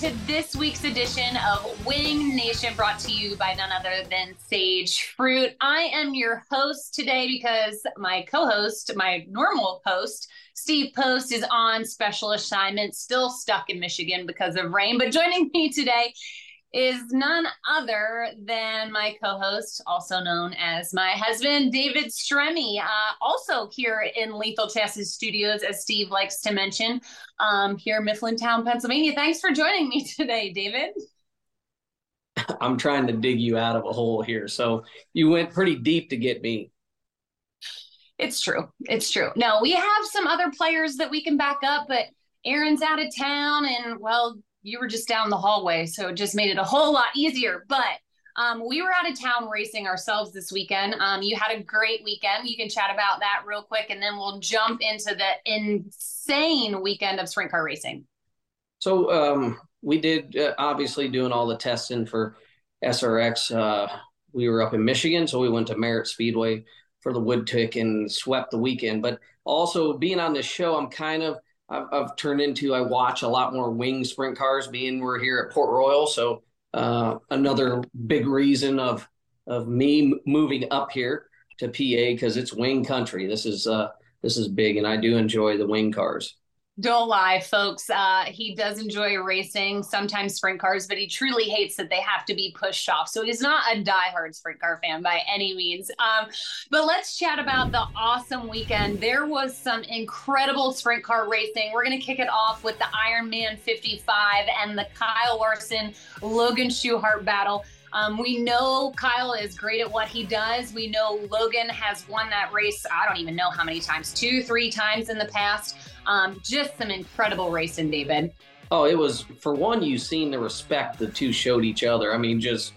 To this week's edition of Wing Nation brought to you by none other than Sage Fruit. I am your host today because my co host, my normal host, Steve Post, is on special assignment, still stuck in Michigan because of rain. But joining me today is none other than my co-host, also known as my husband, David Stremme, uh, also here in Lethal Chassis Studios, as Steve likes to mention, um, here in Mifflintown, Pennsylvania. Thanks for joining me today, David. I'm trying to dig you out of a hole here. So you went pretty deep to get me. It's true. It's true. No, we have some other players that we can back up, but Aaron's out of town and well, you were just down the hallway, so it just made it a whole lot easier. But um, we were out of town racing ourselves this weekend. Um, you had a great weekend. You can chat about that real quick, and then we'll jump into the insane weekend of sprint car racing. So um, we did uh, obviously doing all the testing for SRX. Uh, we were up in Michigan, so we went to Merritt Speedway for the wood tick and swept the weekend. But also being on this show, I'm kind of I've, I've, turned into I watch a lot more wing sprint cars being we're here at Port Royal. So uh, another big reason of of me moving up here to PA because it's wing country. This is uh, this is big, and I do enjoy the wing cars. Don't lie, folks. Uh, he does enjoy racing, sometimes sprint cars, but he truly hates that they have to be pushed off. So he's not a diehard sprint car fan by any means. Um, but let's chat about the awesome weekend. There was some incredible sprint car racing. We're going to kick it off with the Ironman 55 and the Kyle Larson Logan Schuchart battle. Um, we know Kyle is great at what he does. We know Logan has won that race, I don't even know how many times, two, three times in the past. Um, just some incredible racing, David. Oh, it was, for one, you've seen the respect the two showed each other. I mean, just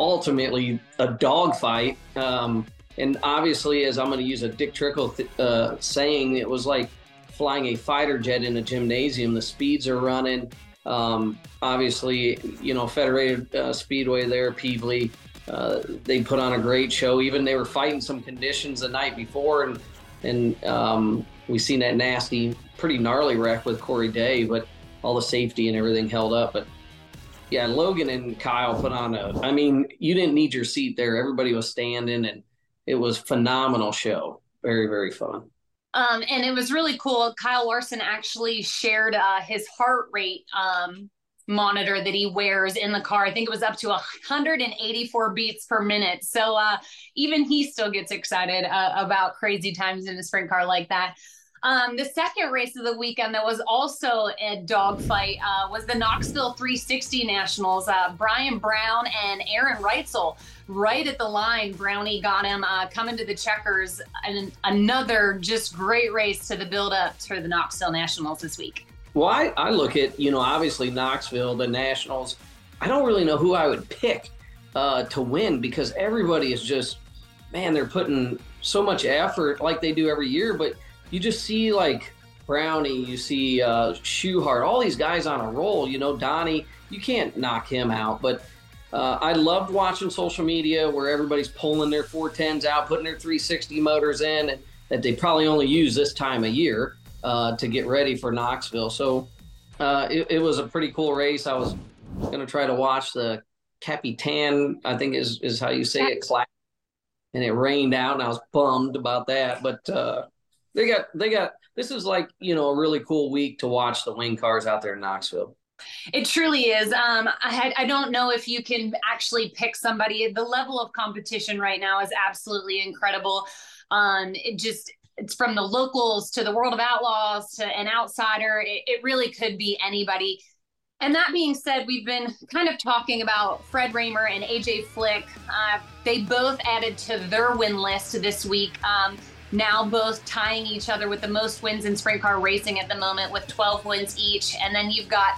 ultimately a dogfight. Um, and obviously, as I'm going to use a Dick Trickle th- uh, saying, it was like flying a fighter jet in a gymnasium. The speeds are running. Um, obviously, you know, Federated uh, Speedway there, Pevely, uh, they put on a great show. Even they were fighting some conditions the night before, and and um, we seen that nasty, pretty gnarly wreck with Corey Day, but all the safety and everything held up. But yeah, Logan and Kyle put on a. I mean, you didn't need your seat there. Everybody was standing, and it was phenomenal show. Very very fun. Um, and it was really cool. Kyle Larson actually shared uh, his heart rate um, monitor that he wears in the car. I think it was up to 184 beats per minute. So uh, even he still gets excited uh, about crazy times in a sprint car like that. Um, the second race of the weekend that was also a dogfight uh, was the Knoxville 360 Nationals. Uh, Brian Brown and Aaron Reutzel right at the line. Brownie got him uh, coming to the checkers. And another just great race to the build up for the Knoxville Nationals this week. Well, I, I look at, you know, obviously Knoxville, the Nationals. I don't really know who I would pick uh, to win because everybody is just, man, they're putting so much effort like they do every year. But you just see like Brownie, you see uh, Schuchart, all these guys on a roll. You know, Donnie, you can't knock him out. But uh, I loved watching social media where everybody's pulling their 410s out, putting their 360 motors in, and that they probably only use this time of year uh, to get ready for Knoxville. So uh, it, it, was a pretty cool race. I was going to try to watch the Capitani, I think is is how you say it, class, and it rained out, and I was bummed about that. But uh, they got they got this is like you know a really cool week to watch the wing cars out there in Knoxville. It truly is. Um, I had, I don't know if you can actually pick somebody. The level of competition right now is absolutely incredible. Um, it just it's from the locals to the World of Outlaws to an outsider. It, it really could be anybody And that being said, we've been kind of talking about Fred Rahmer and AJ Flick. Uh, they both added to their win list this week. Um, now both tying each other with the most wins in sprint car racing at the moment with 12 wins each. And then you've got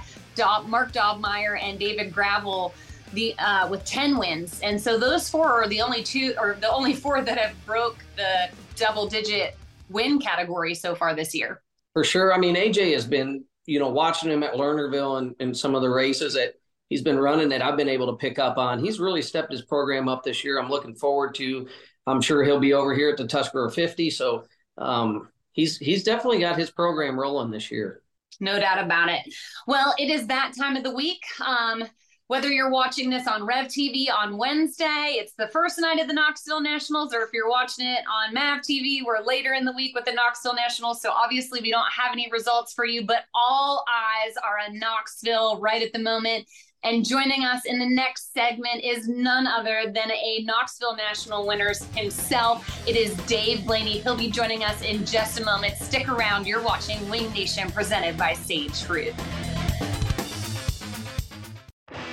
Mark Dobmeier and David Gravel the uh, with 10 wins. And so those four are the only two or the only four that have broke the double digit win category so far this year. For sure. I mean, AJ has been you know, watching him at Lernerville and, and some of the races that he's been running that I've been able to pick up on. He's really stepped his program up this year. I'm looking forward to. I'm sure he'll be over here at the Tuscarora 50. So um, he's he's definitely got his program rolling this year. No doubt about it. Well, it is that time of the week. Um, whether you're watching this on Rev TV on Wednesday, it's the first night of the Knoxville Nationals, or if you're watching it on Mav TV, we're later in the week with the Knoxville Nationals. So obviously, we don't have any results for you, but all eyes are on Knoxville right at the moment. And joining us in the next segment is none other than a Knoxville National winners himself. It is Dave Blaney. He'll be joining us in just a moment. Stick around. You're watching Wing Nation presented by Sage Fruit.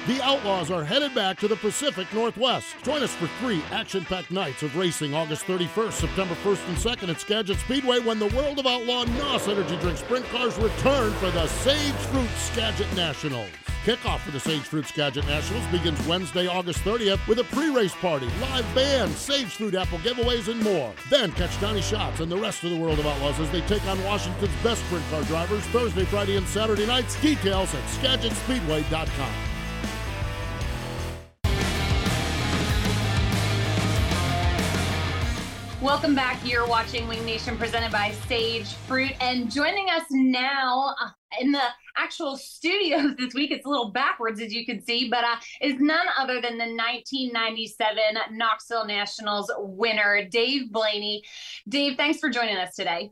The Outlaws are headed back to the Pacific Northwest. Join us for three action packed nights of racing August 31st, September 1st, and 2nd at Skagit Speedway when the World of Outlaw NOS Energy Drink Sprint Cars return for the Sage Fruit Skagit Nationals. Kickoff for the Sage Fruit Skagit Nationals begins Wednesday, August 30th with a pre-race party, live band, Sage Fruit apple giveaways, and more. Then catch Donny Schatz and the rest of the World of Outlaws as they take on Washington's best sprint car drivers Thursday, Friday, and Saturday nights. Details at SkagitSpeedway.com. Welcome back. You're watching Wing Nation presented by Sage Fruit. And joining us now uh, in the actual studios this week, it's a little backwards as you can see, but uh, is none other than the 1997 Knoxville Nationals winner, Dave Blaney. Dave, thanks for joining us today.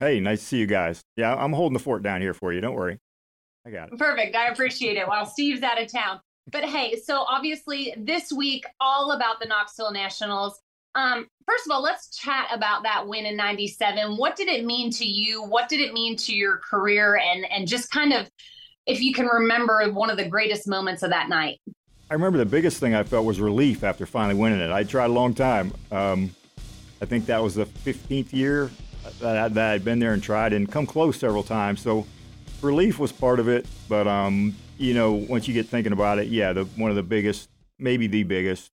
Hey, nice to see you guys. Yeah, I'm holding the fort down here for you. Don't worry. I got it. Perfect. I appreciate it while Steve's out of town. But hey, so obviously this week, all about the Knoxville Nationals. Um, first of all, let's chat about that win in 97. What did it mean to you? What did it mean to your career? And, and just kind of, if you can remember one of the greatest moments of that night. I remember the biggest thing I felt was relief after finally winning it. I tried a long time. Um, I think that was the 15th year that, I, that I'd been there and tried and come close several times. So relief was part of it. But, um, you know, once you get thinking about it, yeah, the, one of the biggest, maybe the biggest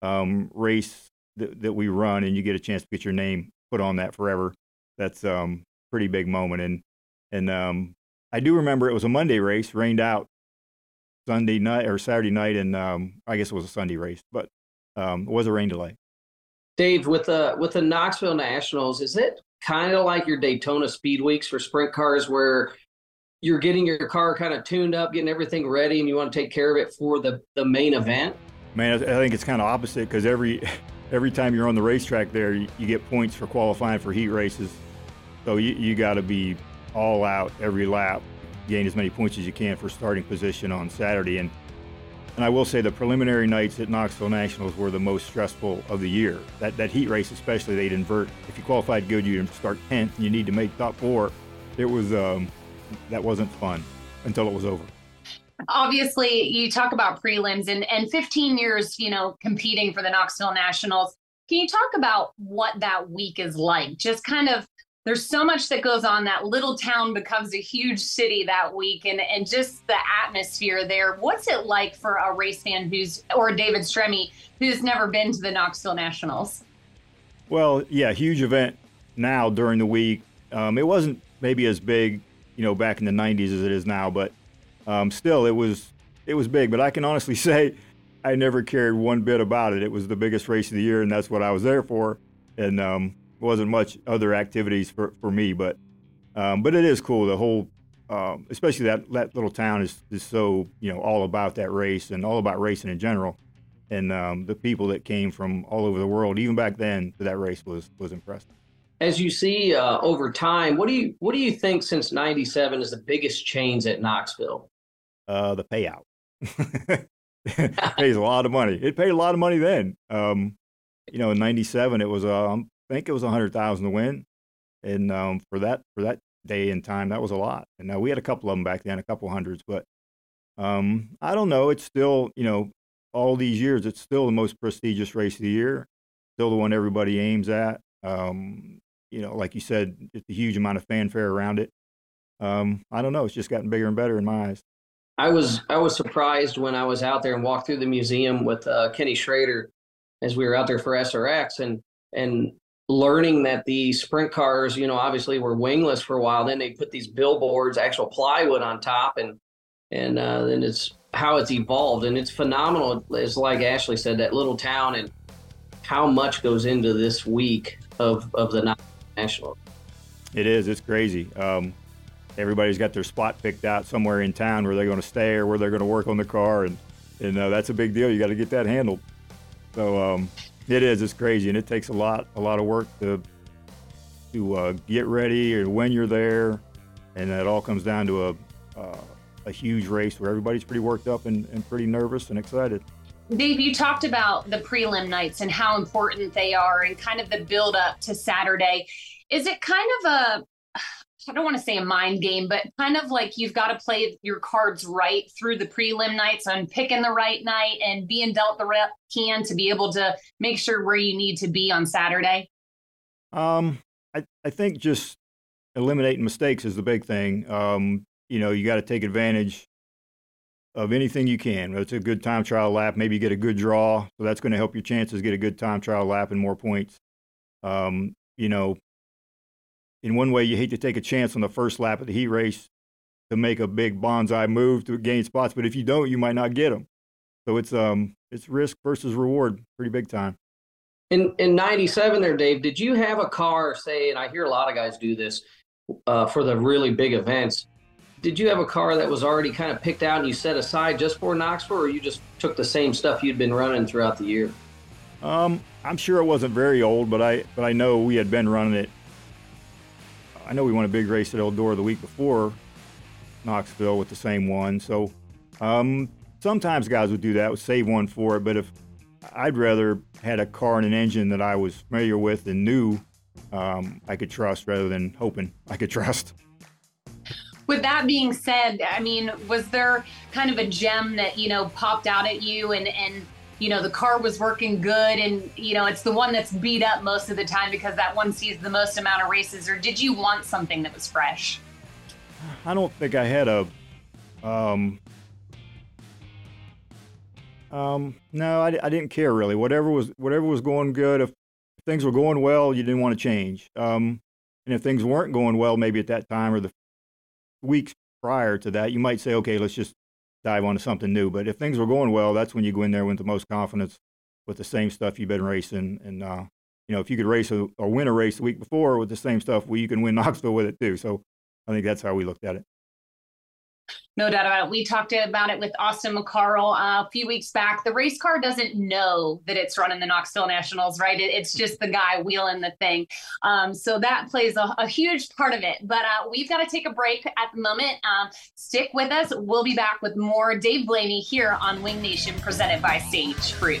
um, race that, that we run and you get a chance to get your name put on that forever. That's um pretty big moment. And and um, I do remember it was a Monday race, rained out Sunday night or Saturday night, and um, I guess it was a Sunday race, but um, it was a rain delay. Dave, with the with the Knoxville Nationals, is it kind of like your Daytona Speed Weeks for sprint cars, where you're getting your car kind of tuned up, getting everything ready, and you want to take care of it for the the main event? Man, I think it's kind of opposite because every every time you're on the racetrack there, you, you get points for qualifying for heat races. So you, you got to be all out every lap, gain as many points as you can for starting position on Saturday. And and I will say the preliminary nights at Knoxville Nationals were the most stressful of the year. That that heat race especially, they'd invert. If you qualified good, you'd start 10th, and you need to make top four. It was um, that wasn't fun until it was over obviously you talk about prelims and, and 15 years, you know, competing for the Knoxville Nationals. Can you talk about what that week is like? Just kind of there's so much that goes on. That little town becomes a huge city that week, and and just the atmosphere there. What's it like for a race fan who's or David Stremme who's never been to the Knoxville Nationals? Well, yeah, huge event now during the week. Um, it wasn't maybe as big, you know, back in the '90s as it is now, but um, still, it was it was big. But I can honestly say, I never cared one bit about it. It was the biggest race of the year, and that's what I was there for. And um, wasn't much other activities for, for me, but um, but it is cool. The whole, um, especially that that little town is is so you know all about that race and all about racing in general. And um, the people that came from all over the world, even back then, to that race was was impressive as you see uh, over time, what do you what do you think since '97 is the biggest change at Knoxville? Uh, the payout pays a lot of money. It paid a lot of money then. Um, you know, in '97 it was uh, I think it was a hundred thousand to win, and um, for that for that day and time that was a lot. And now we had a couple of them back then, a couple hundreds, but Um, I don't know. It's still, you know, all these years, it's still the most prestigious race of the year. Still the one everybody aims at. Um, you know, like you said, it's a huge amount of fanfare around it. Um, I don't know. It's just gotten bigger and better in my eyes. I was I was surprised when I was out there and walked through the museum with uh, Kenny Schrader as we were out there for SRX and and learning that the sprint cars, you know, obviously were wingless for a while. Then they put these billboards, actual plywood on top, and and uh, it's how it's evolved, and it's phenomenal. It's like Ashley said, that little town and how much goes into this week of of the national. It is. It's crazy. Um, everybody's got their spot picked out somewhere in town where they're going to stay or where they're going to work on the car, and and uh, that's a big deal. You got to get that handled. So um, it is. It's crazy, and it takes a lot, a lot of work to to uh, get ready and when you're there, and that all comes down to a uh, a huge race where everybody's pretty worked up and, and pretty nervous and excited. Dave, you talked about the prelim nights and how important they are, and kind of the build up to Saturday. Is it kind of a I don't want to say a mind game, but kind of like you've got to play your cards right through the prelim nights on picking the right night and being dealt the right hand to be able to make sure where you need to be on Saturday? Um, I, I think just eliminating mistakes is the big thing. Um, you know, you got to take advantage of anything you can. It's a good time trial lap. Maybe you get a good draw, so that's going to help your chances get a good time trial lap and more points. Um, you know, in one way, you hate to take a chance on the first lap of the heat race to make a big bonsai move to gain spots, but if you don't, you might not get them. So it's um it's risk versus reward, pretty big time. In in '97, there, Dave, did you have a car? Say, and I hear a lot of guys do this uh, for the really big events. Did you have a car that was already kind of picked out and you set aside just for Knoxville, or you just took the same stuff you'd been running throughout the year? Um, I'm sure it wasn't very old, but I but I know we had been running it I know we won a big race at Eldora the week before Knoxville with the same one. So um, sometimes guys would do that, would save one for it. But if I'd rather had a car and an engine that I was familiar with and knew um, I could trust rather than hoping I could trust. With that being said, I mean, was there kind of a gem that you know popped out at you and and you know the car was working good and you know it's the one that's beat up most of the time because that one sees the most amount of races or did you want something that was fresh? I don't think i had a um um no I, I didn't care really. Whatever was whatever was going good if, if things were going well you didn't want to change. Um and if things weren't going well maybe at that time or the weeks prior to that you might say okay let's just dive onto something new. But if things were going well, that's when you go in there with the most confidence with the same stuff you've been racing. And, uh, you know, if you could race a, or win a race the week before with the same stuff, well, you can win Knoxville with it too. So I think that's how we looked at it. No doubt about it. We talked about it with Austin McCarl uh, a few weeks back. The race car doesn't know that it's running the Knoxville Nationals, right? It, it's just the guy wheeling the thing. Um, so that plays a, a, huge part of it. But uh, we've got to take a break at the moment. Um, stick with us. We'll be back with more Dave Blaney here on Wing Nation, presented by Sage Fruit.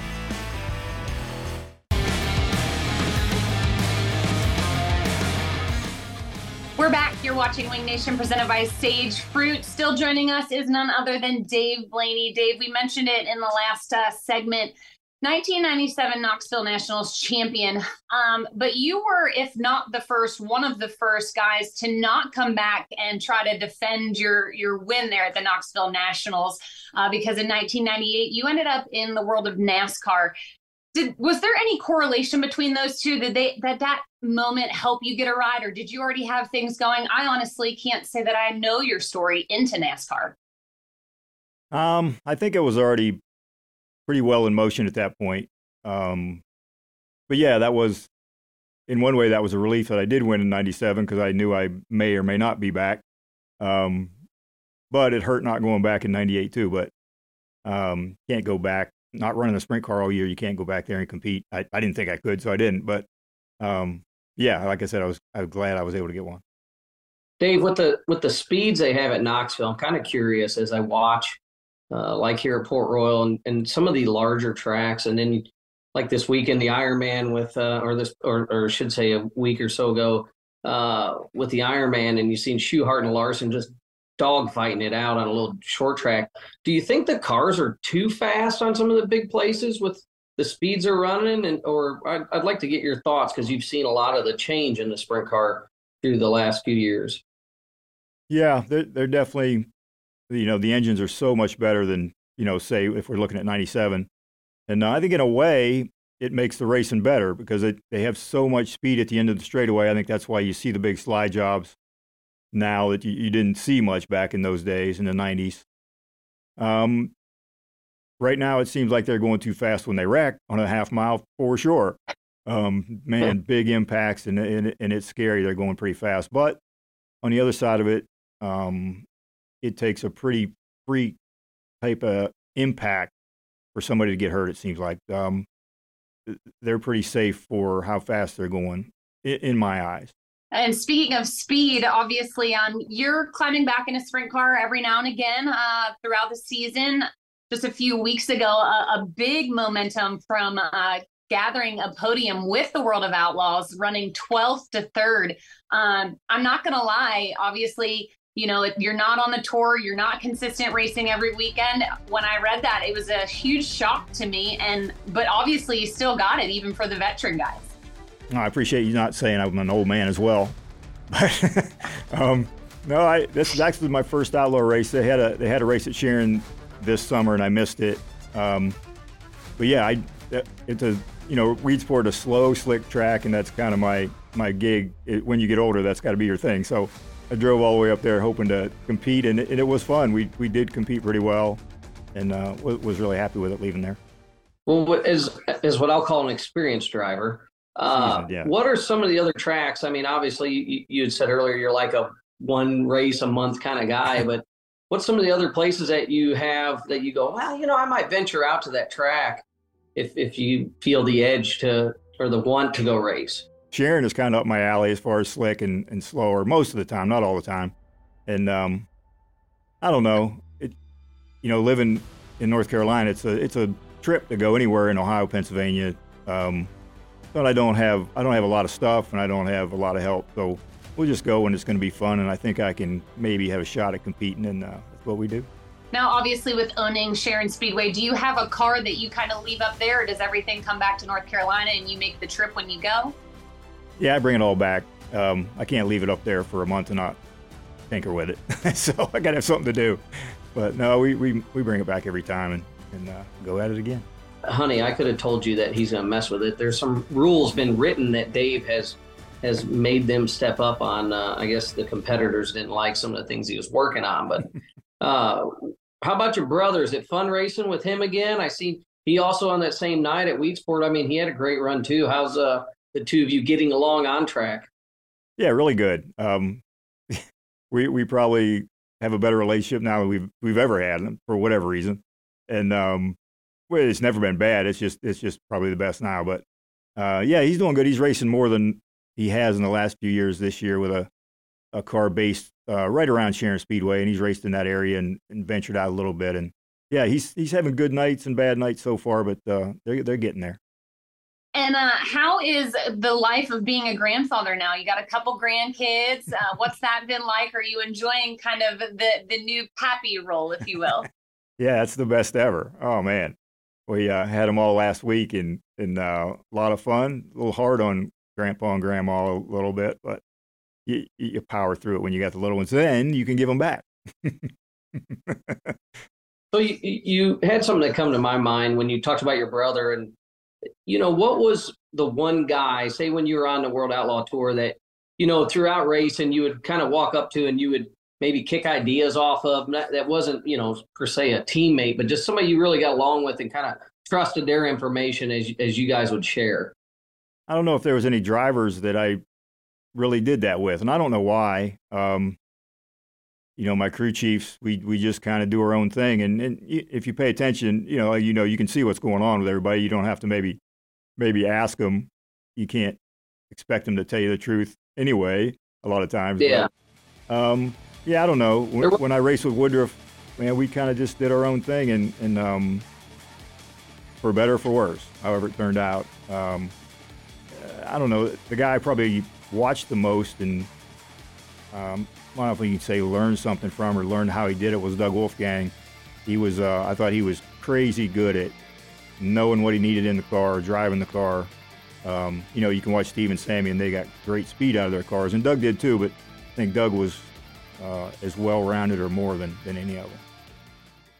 We're back. You're watching Wing Nation presented by Sage Fruit. Still joining us is none other than Dave Blaney. Dave, we mentioned it in the last uh, segment. 1997 Knoxville Nationals champion. Um, but you were, if not the first, one of the first guys to not come back and try to defend your your win there at the Knoxville Nationals, uh, because in 1998 you ended up in the world of NASCAR did was there any correlation between those two did they that that moment help you get a ride or did you already have things going i honestly can't say that i know your story into nascar um i think it was already pretty well in motion at that point um but yeah that was in one way that was a relief that i did win in 97 because i knew i may or may not be back Um, but it hurt not going back in '98 too. But um, can't go back. Not running a sprint car all year, you can't go back there and compete. I, I didn't think I could, so I didn't. But um, yeah, like I said, I was I was glad I was able to get one. Dave, with the with the speeds they have at Knoxville, I'm kind of curious as I watch, uh, like here at Port Royal and, and some of the larger tracks, and then like this weekend the Ironman with, uh, or this, or, or I should say a week or so ago uh, with the Ironman, and you've seen Schuchart and Larson just dog fighting it out on a little short track. Do you think the cars are too fast on some of the big places with the speeds are running? And or I'd, I'd like to get your thoughts because you've seen a lot of the change in the sprint car through the last few years. Yeah, they're they're definitely, you know, the engines are so much better than you know, say if we're looking at '97, and I think in a way it makes the racing better because it, they have so much speed at the end of the straightaway. I think that's why you see the big slide jobs now that you, you didn't see much back in those days in the 90s. Um, right now, it seems like they're going too fast when they wreck on a half mile for sure. Um, man, big impacts, and, and, and it's scary. They're going pretty fast. But on the other side of it, um, it takes a pretty freak type of impact for somebody to get hurt, it seems like. Um, they're pretty safe for how fast they're going, in, in my eyes. And speaking of speed, obviously, um, you're climbing back in a sprint car every now and again uh, throughout the season. Just a few weeks ago, a, a big momentum from uh, gathering a podium with the World of Outlaws, running 12th to 3rd. Um, I'm not going to lie, obviously, you know, if you're not on the tour, you're not consistent racing every weekend. When I read that, it was a huge shock to me. And, but obviously, you still got it, even for the veteran guys. I appreciate you not saying I'm an old man as well. But um, no, I, this is actually my first outlaw race. They had a they had a race at Sharon this summer, and I missed it. Um, but yeah, I it's a you know Weedsport a slow, slick track, and that's kind of my my gig. It, when you get older, that's got to be your thing. So I drove all the way up there hoping to compete, and it, and it was fun. We we did compete pretty well, and uh, was really happy with it leaving there. Well, as as what I'll call an experienced driver, uh, yeah. What are some of the other tracks? I mean, obviously, you, you had said earlier you're like a one race a month kind of guy, but what's some of the other places that you have that you go, well, you know, I might venture out to that track if if you feel the edge to or the want to go race. Sharon is kind of up my alley as far as slick and, and slower most of the time, not all the time. And um, I don't know, it, you know, living in North Carolina, it's a it's a trip to go anywhere in Ohio, Pennsylvania. Um, but I don't have I don't have a lot of stuff and I don't have a lot of help. So we'll just go and it's going to be fun. And I think I can maybe have a shot at competing, and uh, that's what we do. Now, obviously, with owning Sharon Speedway, do you have a car that you kind of leave up there, or does everything come back to North Carolina and you make the trip when you go? Yeah, I bring it all back. Um, I can't leave it up there for a month and not tinker with it. so I got to have something to do. But no, we, we, we bring it back every time and, and uh, go at it again honey, I could have told you that he's going to mess with it. There's some rules been written that Dave has has made them step up on. Uh, I guess the competitors didn't like some of the things he was working on. But uh, how about your brother? Is it fun racing with him again? I see he also on that same night at Weedsport. I mean, he had a great run too. How's uh, the two of you getting along on track? Yeah, really good. Um, we we probably have a better relationship now than we've we've ever had for whatever reason. And um, well, it's never been bad. It's just it's just probably the best now. But uh, yeah, he's doing good. He's racing more than he has in the last few years. This year with a a car based uh, right around Sharon Speedway, and he's raced in that area and, and, ventured out a little bit. And yeah, he's he's having good nights and bad nights so far, but uh, they're they're getting there. And uh, how is the life of being a grandfather now? You got a couple grandkids. Uh, what's that been like? Are you enjoying kind of the the new pappy role, if you will? yeah, that's the best ever. Oh man, we uh, had them all last week and and uh, a lot of fun. A little hard on grandpa and grandma a little bit, but you, you power through it when you got the little ones. Then you can give them back. so you, you had something that come to my mind when you talked about your brother and you know what was the one guy say when you were on the world outlaw tour that you know throughout racing you would kind of walk up to and you would maybe kick ideas off of. That wasn't, you know, per se a teammate, but just somebody you really got along with and kind of trusted their information as as you guys would share. I don't know if there was any drivers that I really did that with, and I don't know why. Um, you know, my crew chiefs, we we just kind of do our own thing. And, and if you pay attention, you know, you know, you can see what's going on with everybody. You don't have to maybe maybe ask them. You can't expect them to tell you the truth anyway. A lot of times. Yeah. But, um, yeah, I don't know. When, when I raced with Woodruff, man, we kind of just did our own thing, and and um, for better or for worse, however it turned out. Um, I don't know. The guy I probably watched the most and um, I don't know if you can say learn something from or learn how he did it was Doug Wolfgang. He was, uh, I thought he was crazy good at knowing what he needed in the car, driving the car. Um, you know, you can watch Steve and Sammy, and they got great speed out of their cars, and Doug did too. But I think Doug was uh, as well-rounded or more than than any of them.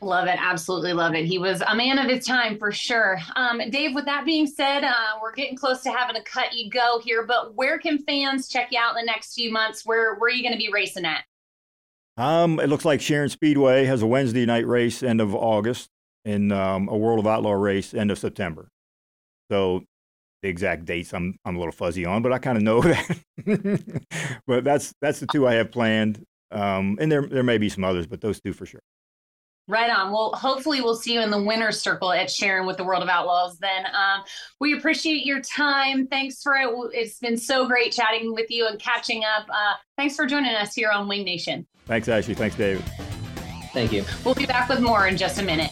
Love it. Absolutely love it. He was a man of his time for sure. Um, Dave, with that being said, uh, we're getting close to having to cut you go here, but where can fans check you out in the next few months? Where, where are you going to be racing at? Um, it looks like Sharon Speedway has a Wednesday night race end of August and um, a World of Outlaw race end of September. So the exact dates I'm I'm a little fuzzy on, but I kind of know that. but that's that's the two I have planned. Um, and there there may be some others, but those two for sure. Right on. Well, hopefully we'll see you in the winner's circle at Sharon with the World of Outlaws. Then um, we appreciate your time. Thanks for it. It's been so great chatting with you and catching up. Uh, thanks for joining us here on Wing Nation. Thanks, Ashley. Thanks, David. Thank you. We'll be back with more in just a minute.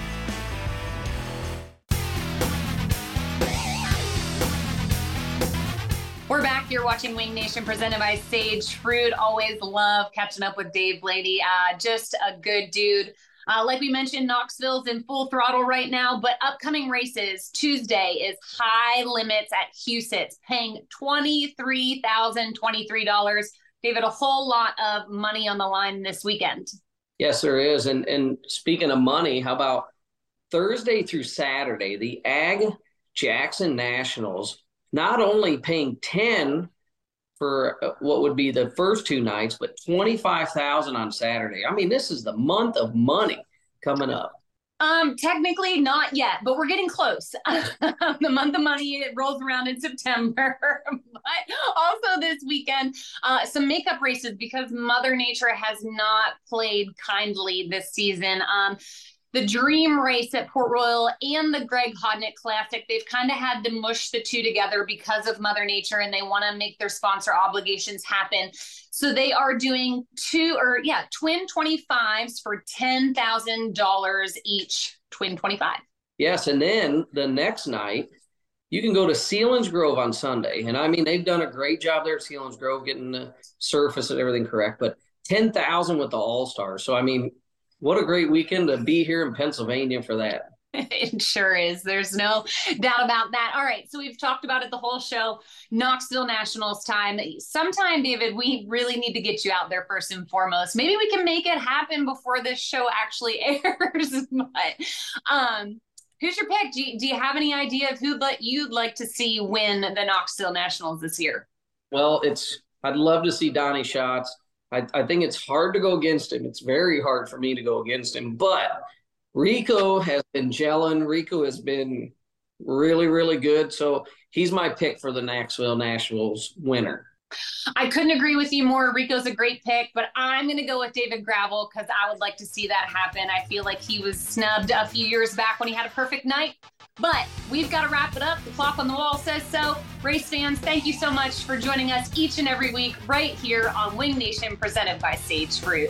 You're watching Wing Nation presented by Sage Fruit. Always love catching up with Dave Blaney. Uh, just a good dude. Uh, like we mentioned, Knoxville's in full throttle right now, but upcoming races Tuesday is high limits at Huset's, paying $23,023. David, a whole lot of money on the line this weekend. Yes, there is. And and speaking of money, how about Thursday through Saturday, the Ag Jackson Nationals not only paying 10 for uh, what would be the first two nights, but 25,000 on Saturday. I mean, this is the month of money coming up. Um, technically not yet, but we're getting close. the month of money it rolls around in September, but also this weekend, uh, some makeup races because Mother Nature has not played kindly this season. Um, the dream race at Port Royal and the Greg Hodnett Classic, they've kind of had to mush the two together because of Mother Nature and they want to make their sponsor obligations happen. So they are doing two or, yeah, twin 25s for $10,000 each, twin 25. Yes. And then the next night, you can go to Selinsgrove on Sunday. And I mean, they've done a great job there at Selinsgrove getting the surface and everything correct, but 10,000 with the All Stars. So, I mean, what a great weekend to be here in Pennsylvania for that. It sure is. There's no doubt about that. All right. So we've talked about it the whole show. Knoxville Nationals time. Sometime, David, we really need to get you out there first and foremost. Maybe we can make it happen before this show actually airs. but um, who's your pick? Do you, do you have any idea of who but you'd like to see win the Knoxville Nationals this year? Well, it's I'd love to see Donnie Schatz. I, I think it's hard to go against him. It's very hard for me to go against him. But Rico has been gelling. Rico has been really, really good. So he's my pick for the Knoxville Nationals winner. I couldn't agree with you more. Rico's a great pick, but I'm going to go with David Gravel because I would like to see that happen. I feel like he was snubbed a few years back when he had a perfect night. But we've got to wrap it up. The clock on the wall says so. Race fans, thank you so much for joining us each and every week right here on Wing Nation presented by Sage Fruit.